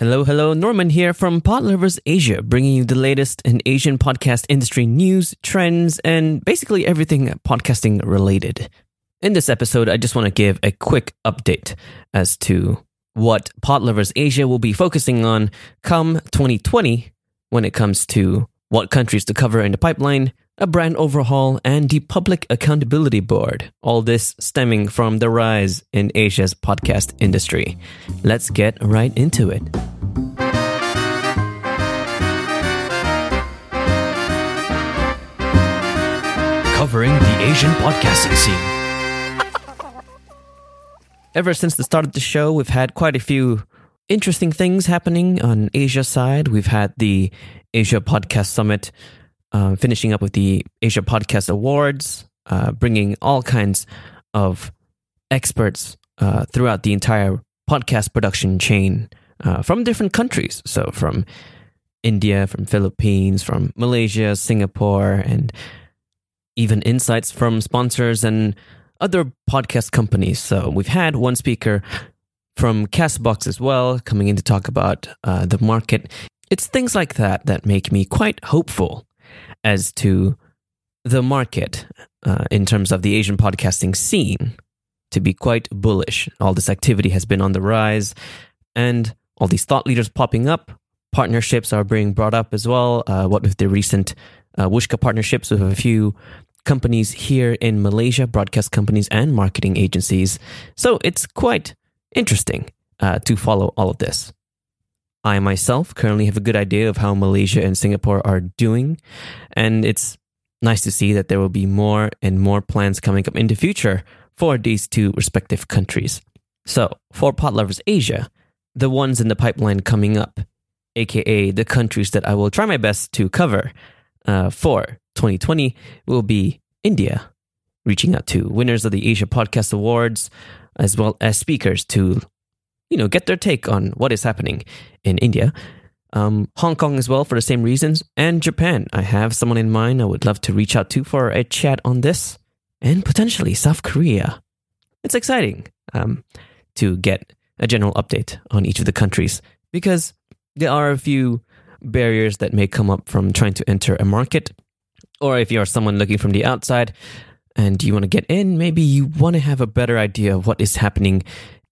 Hello, hello, Norman here from Pod Lovers Asia, bringing you the latest in Asian podcast industry news, trends, and basically everything podcasting related. In this episode, I just want to give a quick update as to what Pod Lovers Asia will be focusing on come 2020 when it comes to what countries to cover in the pipeline, a brand overhaul, and the Public Accountability Board. All this stemming from the rise in Asia's podcast industry. Let's get right into it. Covering the Asian podcasting scene. Ever since the start of the show, we've had quite a few interesting things happening on Asia side. We've had the Asia Podcast Summit uh, finishing up with the Asia Podcast Awards, uh, bringing all kinds of experts uh, throughout the entire podcast production chain uh, from different countries. So, from India, from Philippines, from Malaysia, Singapore, and even insights from sponsors and other podcast companies. So, we've had one speaker from Castbox as well coming in to talk about uh, the market. It's things like that that make me quite hopeful as to the market uh, in terms of the Asian podcasting scene to be quite bullish. All this activity has been on the rise, and all these thought leaders popping up. Partnerships are being brought up as well. Uh, what with the recent uh, Whooshkaa partnerships with a few companies here in Malaysia, broadcast companies and marketing agencies. So it's quite interesting uh, to follow all of this. I myself currently have a good idea of how Malaysia and Singapore are doing, and it's nice to see that there will be more and more plans coming up in the future for these two respective countries. So, for Pod Lovers Asia, the ones in the pipeline coming up, aka the countries that I will try my best to cover uh, for 2020, will be India, reaching out to winners of the Asia Podcast Awards, as well as speakers to you know, get their take on what is happening in India. Um, Hong Kong as well for the same reasons, and Japan. I have someone in mind I would love to reach out to for a chat on this, and potentially South Korea. It's exciting um, to get a general update on each of the countries because there are a few barriers that may come up from trying to enter a market, or if you're someone looking from the outside and you want to get in, maybe you want to have a better idea of what is happening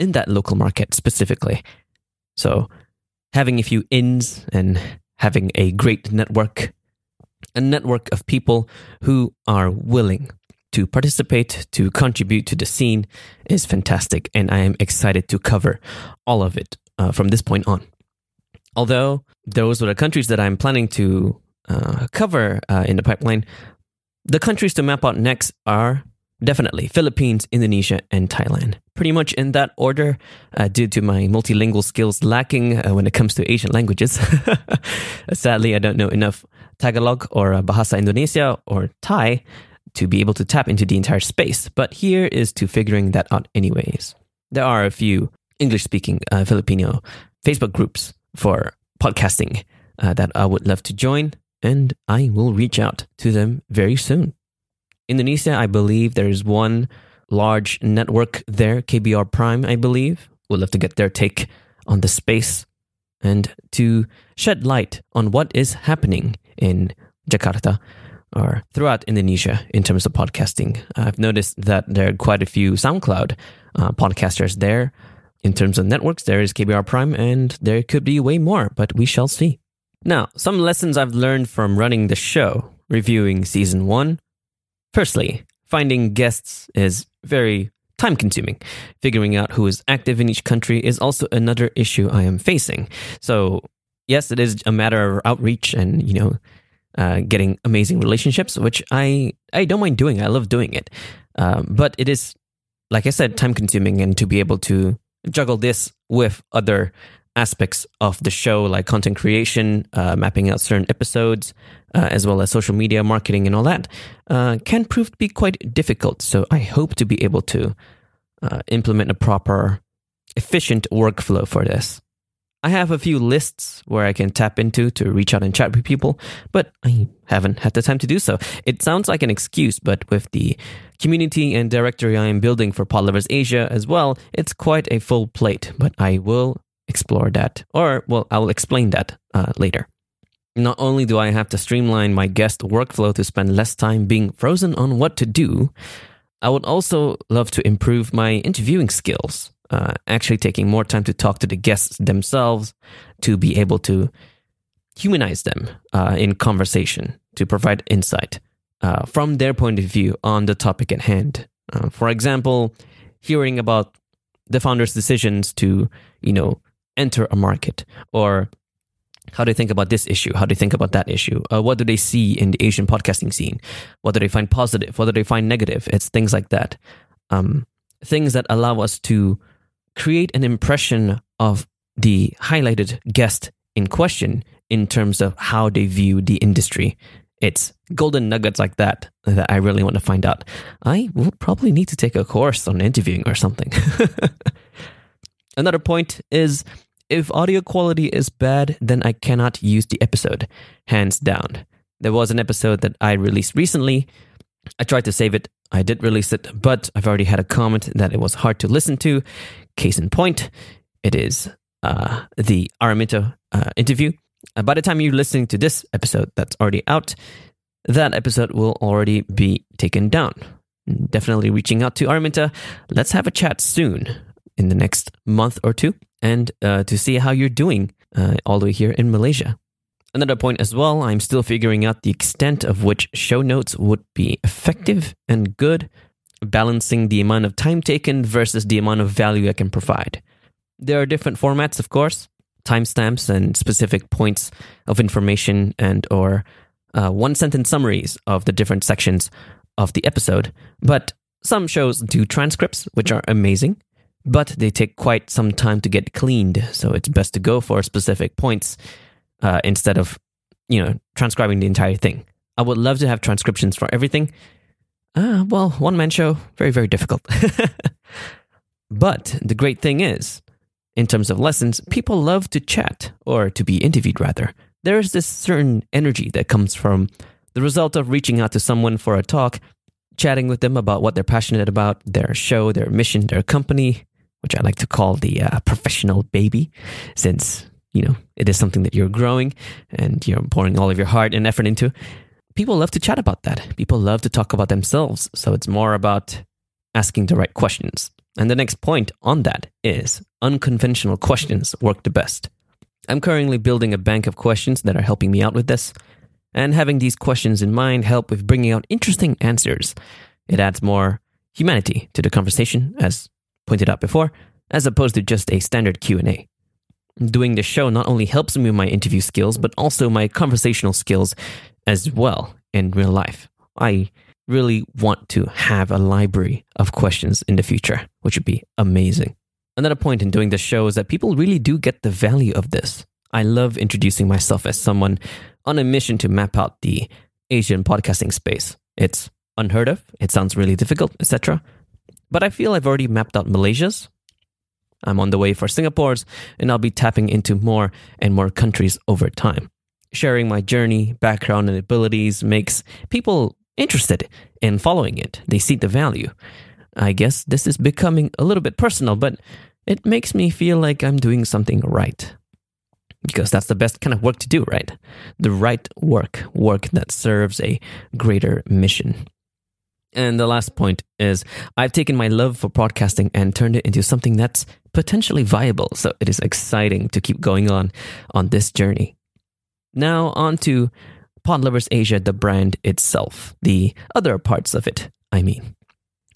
in that local market specifically. So, having a few ins and having a great network, a network of people who are willing to participate, to contribute to the scene is fantastic. And I am excited to cover all of it uh, from this point on. Although those are the countries that I'm planning to uh, cover uh, in the pipeline, the countries to map out next are Definitely. Philippines, Indonesia, and Thailand. Pretty much in that order, uh, due to my multilingual skills lacking uh, when it comes to Asian languages. Sadly, I don't know enough Tagalog or uh, Bahasa Indonesia or Thai to be able to tap into the entire space. But here is to figuring that out, anyways. There are a few English speaking uh, Filipino Facebook groups for podcasting uh, that I would love to join, and I will reach out to them very soon. Indonesia, I believe there is one large network there, KBR Prime, I believe. Would love to get their take on the space and to shed light on what is happening in Jakarta or throughout Indonesia in terms of podcasting. I've noticed that there are quite a few SoundCloud uh, podcasters there. In terms of networks, there is KBR Prime, and there could be way more, but we shall see. Now, some lessons I've learned from running the show, reviewing season one, Firstly, finding guests is very time consuming. Figuring out who is active in each country is also another issue I am facing. So, yes, it is a matter of outreach and, you know, uh, getting amazing relationships, which I, I don't mind doing. I love doing it. Um, but it is, like I said, time consuming and to be able to juggle this with other aspects of the show, like content creation, uh, mapping out certain episodes, uh, as well as social media marketing and all that, uh, can prove to be quite difficult. So I hope to be able to uh, implement a proper, efficient workflow for this. I have a few lists where I can tap into to reach out and chat with people, but I haven't had the time to do so. It sounds like an excuse, but with the community and directory I am building for Pod Lovers Asia as well, it's quite a full plate, but I will explore that, or well, I will explain that uh, later. Not only do I have to streamline my guest workflow to spend less time being frozen on what to do, I would also love to improve my interviewing skills, uh, actually taking more time to talk to the guests themselves to be able to humanize them uh, in conversation, to provide insight uh, from their point of view on the topic at hand. Uh, for example, hearing about the founder's decisions to, you know, enter a market or how do they think about this issue? How do they think about that issue? Uh, what do they see in the Asian podcasting scene? What do they find positive? What do they find negative? It's things like that. Um, things that allow us to create an impression of the highlighted guest in question in terms of how they view the industry. It's golden nuggets like that that I really want to find out. I will probably need to take a course on interviewing or something. Another point is if audio quality is bad, then I cannot use the episode, hands down. There was an episode that I released recently. I tried to save it. I did release it, but I've already had a comment that it was hard to listen to. Case in point, it is uh, the Araminta uh, interview. Uh, by the time you're listening to this episode that's already out, that episode will already be taken down. Definitely reaching out to Araminta. Let's have a chat soon in the next month or two and uh, to see how you're doing uh, all the way here in Malaysia. Another point as well, I'm still figuring out the extent of which show notes would be effective and good, balancing the amount of time taken versus the amount of value I can provide. There are different formats, of course, timestamps and specific points of information and or uh, one sentence summaries of the different sections of the episode. But some shows do transcripts, which are amazing but they take quite some time to get cleaned. So it's best to go for specific points uh, instead of, you know, transcribing the entire thing. I would love to have transcriptions for everything. Uh, well, one man show, very, very difficult. but the great thing is, in terms of lessons, people love to chat or to be interviewed rather. There is this certain energy that comes from the result of reaching out to someone for a talk, chatting with them about what they're passionate about, their show, their mission, their company, which I like to call the uh, professional baby, since you know it is something that you're growing and you're pouring all of your heart and effort into. People love to chat about that. People love to talk about themselves. So it's more about asking the right questions. And the next point on that is unconventional questions work the best. I'm currently building a bank of questions that are helping me out with this. And having these questions in mind help with bringing out interesting answers. It adds more humanity to the conversation as pointed out before, as opposed to just a standard Q&A. Doing the show not only helps me with my interview skills, but also my conversational skills as well in real life. I really want to have a library of questions in the future, which would be amazing. Another point in doing the show is that people really do get the value of this. I love introducing myself as someone on a mission to map out the Asian podcasting space. It's unheard of, it sounds really difficult, etc. But I feel I've already mapped out Malaysia's. I'm on the way for Singapore's, and I'll be tapping into more and more countries over time. Sharing my journey, background, and abilities makes people interested in following it. They see the value. I guess this is becoming a little bit personal, but it makes me feel like I'm doing something right. Because that's the best kind of work to do, right? The right work, work that serves a greater mission. And the last point is I've taken my love for podcasting and turned it into something that's potentially viable. So it is exciting to keep going on on this journey. Now on to Podlovers Asia, the brand itself, the other parts of it, I mean.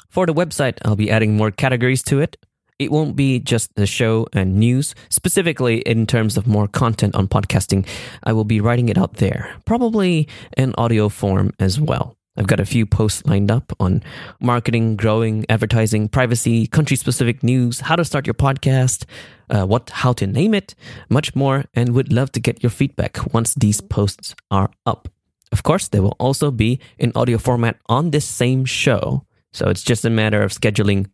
For the website, I'll be adding more categories to it. It won't be just the show and news. Specifically, in terms of more content on podcasting, I will be writing it out there, probably in audio form as well. I've got a few posts lined up on marketing, growing, advertising, privacy, country specific news, how to start your podcast, uh, what, how to name it, much more, and would love to get your feedback once these posts are up. Of course, they will also be in audio format on this same show. So it's just a matter of scheduling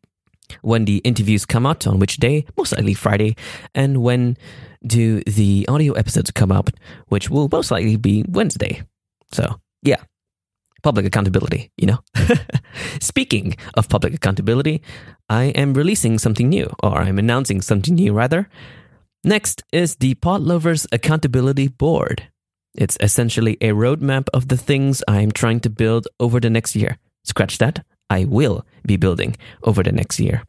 when the interviews come out, on which day, most likely Friday, and when do the audio episodes come out, which will most likely be Wednesday. So, yeah, public accountability, you know? Speaking of public accountability, I am releasing something new, or I'm announcing something new rather. Next is the Pod Lovers Accountability Board. It's essentially a roadmap of the things I'm trying to build over the next year. Scratch that, I will be building over the next year.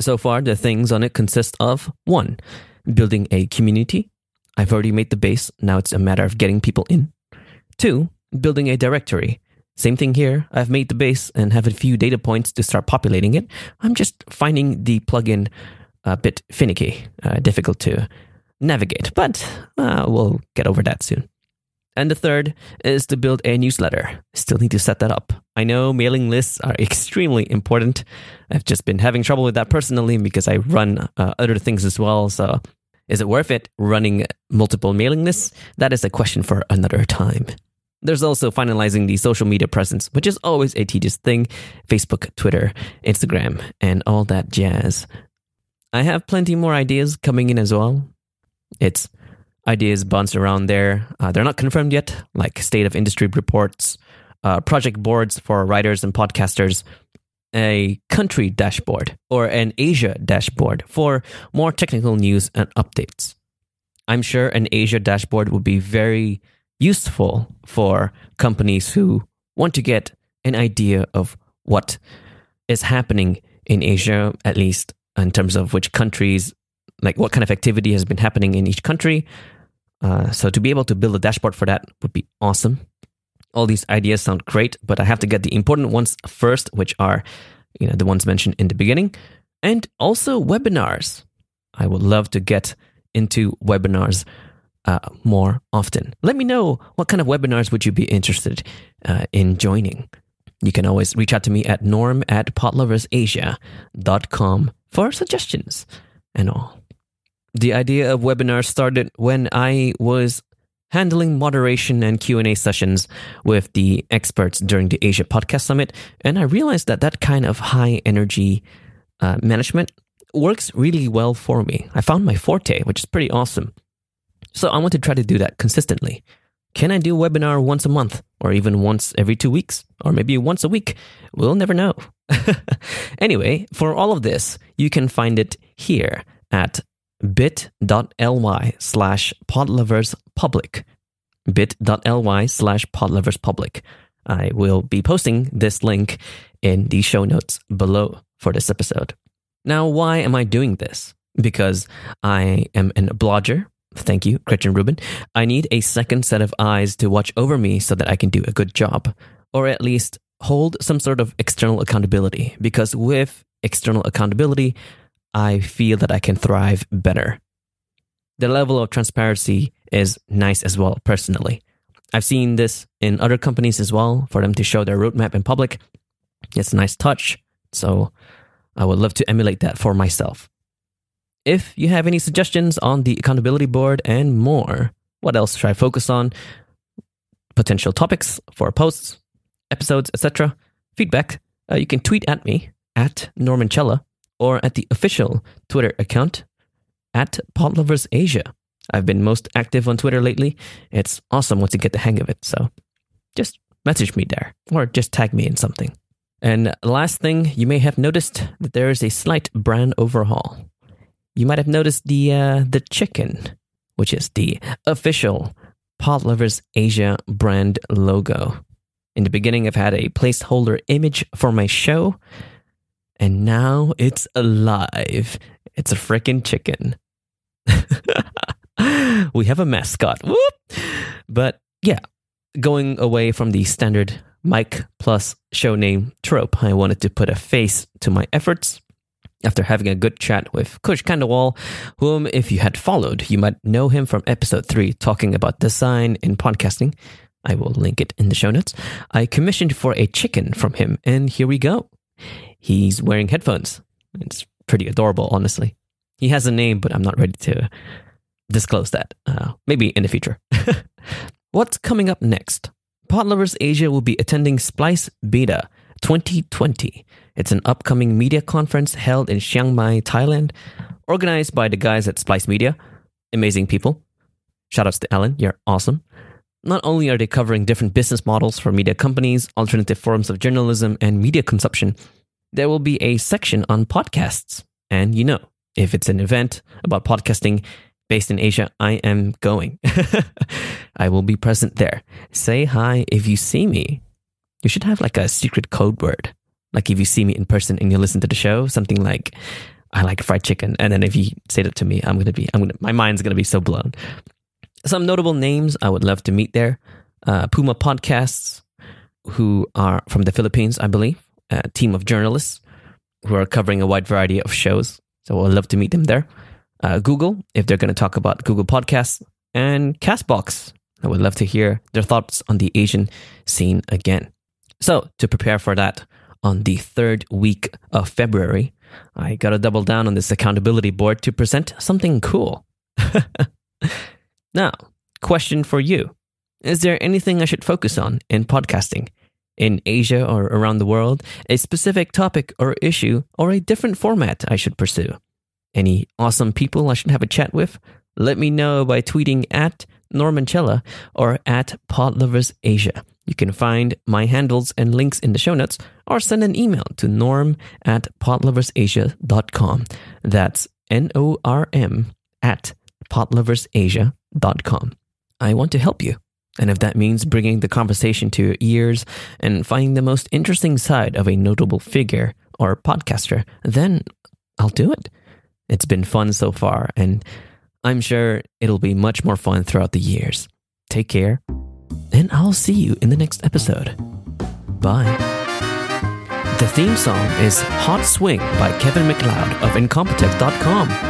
So far, the things on it consist of one, building a community. I've already made the base, now it's a matter of getting people in. Two, building a directory. Same thing here. I've made the base and have a few data points to start populating it. I'm just finding the plugin a bit finicky, uh, difficult to navigate, but uh, we'll get over that soon. And the third is to build a newsletter. Still need to set that up. I know mailing lists are extremely important. I've just been having trouble with that personally because I run uh, other things as well. So, is it worth it running multiple mailing lists? That is a question for another time. There's also finalizing the social media presence, which is always a tedious thing Facebook, Twitter, Instagram, and all that jazz. I have plenty more ideas coming in as well. It's ideas bounce around there. Uh, they're not confirmed yet, like state of industry reports, uh, project boards for writers and podcasters, a country dashboard, or an Asia dashboard for more technical news and updates. I'm sure an Asia dashboard would be very useful for companies who want to get an idea of what is happening in Asia, at least in terms of which countries, like what kind of activity has been happening in each country. Uh, so to be able to build a dashboard for that would be awesome. All these ideas sound great, but I have to get the important ones first, which are you know the ones mentioned in the beginning, and also webinars. I would love to get into webinars uh, more often. Let me know what kind of webinars would you be interested uh, in joining. You can always reach out to me at norm at podloversasia.com for suggestions and all. The idea of webinars started when I was handling moderation and Q&A sessions with the experts during the Asia Podcast Summit and I realized that that kind of high energy uh, management works really well for me. I found my forte, which is pretty awesome. So I want to try to do that consistently. Can I do a webinar once a month or even once every two weeks or maybe once a week? We'll never know. anyway, for all of this, you can find it here at bit.ly slash podloverspublic. bit.ly slash podloverspublic. I will be posting this link in the show notes below for this episode. Now, why am I doing this? Because I am an obliger Thank you, Gretchen Rubin. I need a second set of eyes to watch over me so that I can do a good job, or at least hold some sort of external accountability, because with external accountability, I feel that I can thrive better. The level of transparency is nice as well, personally. I've seen this in other companies as well, for them to show their roadmap in public. It's a nice touch, so I would love to emulate that for myself. If you have any suggestions on the accountability board and more, what else should I focus on? Potential topics for posts, episodes, etc. Feedback, uh, you can tweet at me at Norman Chella or at the official Twitter account at PodloversAsia. I've been most active on Twitter lately. It's awesome once you get the hang of it. So just message me there or just tag me in something. And last thing, you may have noticed that there is a slight brand overhaul you might have noticed the uh, the chicken, which is the official Pod Lovers Asia brand logo. In the beginning, I've had a placeholder image for my show, and now it's alive. It's a freaking chicken. we have a mascot. Whoop! But yeah, going away from the standard mic plus show name trope, I wanted to put a face to my efforts after having a good chat with Kush Kandawal, whom, if you had followed, you might know him from episode 3 talking about design in podcasting. I will link it in the show notes. I commissioned for a chicken from him, and here we go. He's wearing headphones. It's pretty adorable, honestly. He has a name, but I'm not ready to disclose that. Uh, maybe in the future. What's coming up next? Podlovers Asia will be attending Splice Beta 2020 it's an upcoming media conference held in Chiang Mai, Thailand, organized by the guys at Splice Media. Amazing people. Shoutouts to Alan, you're awesome. Not only are they covering different business models for media companies, alternative forms of journalism, and media consumption, there will be a section on podcasts. And you know, If it's an event about podcasting based in Asia, I am going. I will be present there. Say hi if you see me. You should have like a secret code word. Like if you see me in person and you listen to the show, something like, I like fried chicken. And then if you say that to me, I'm to be, I'm to, my mind's to be so blown. Some notable names I would love to meet there. Uh, Puma Podcasts, who are from the Philippines, I believe, a team of journalists who are covering a wide variety of shows. So I'd love to meet them there. Uh, Google, if they're going to talk about Google Podcasts, and Castbox. I would love to hear their thoughts on the Asian scene again. So, to prepare for that, on the third week of February, I got to double down on this accountability board to present something cool. now, question for you Is there anything I should focus on in podcasting? In Asia or around the world, a specific topic or issue, or a different format I should pursue? Any awesome people I should have a chat with? Let me know by tweeting at Norman Chella or at PodloversAsia. You can find my handles and links in the show notes or send an email to norm at podloversasia.com. That's N O R M at podloversasia.com. I want to help you. And if that means bringing the conversation to your ears and finding the most interesting side of a notable figure or podcaster, then I'll do it. It's been fun so far, and I'm sure it'll be much more fun throughout the years. Take care, and I'll see you in the next episode. Bye. The theme song is Hot Swing by Kevin MacLeod of Incompetech.com.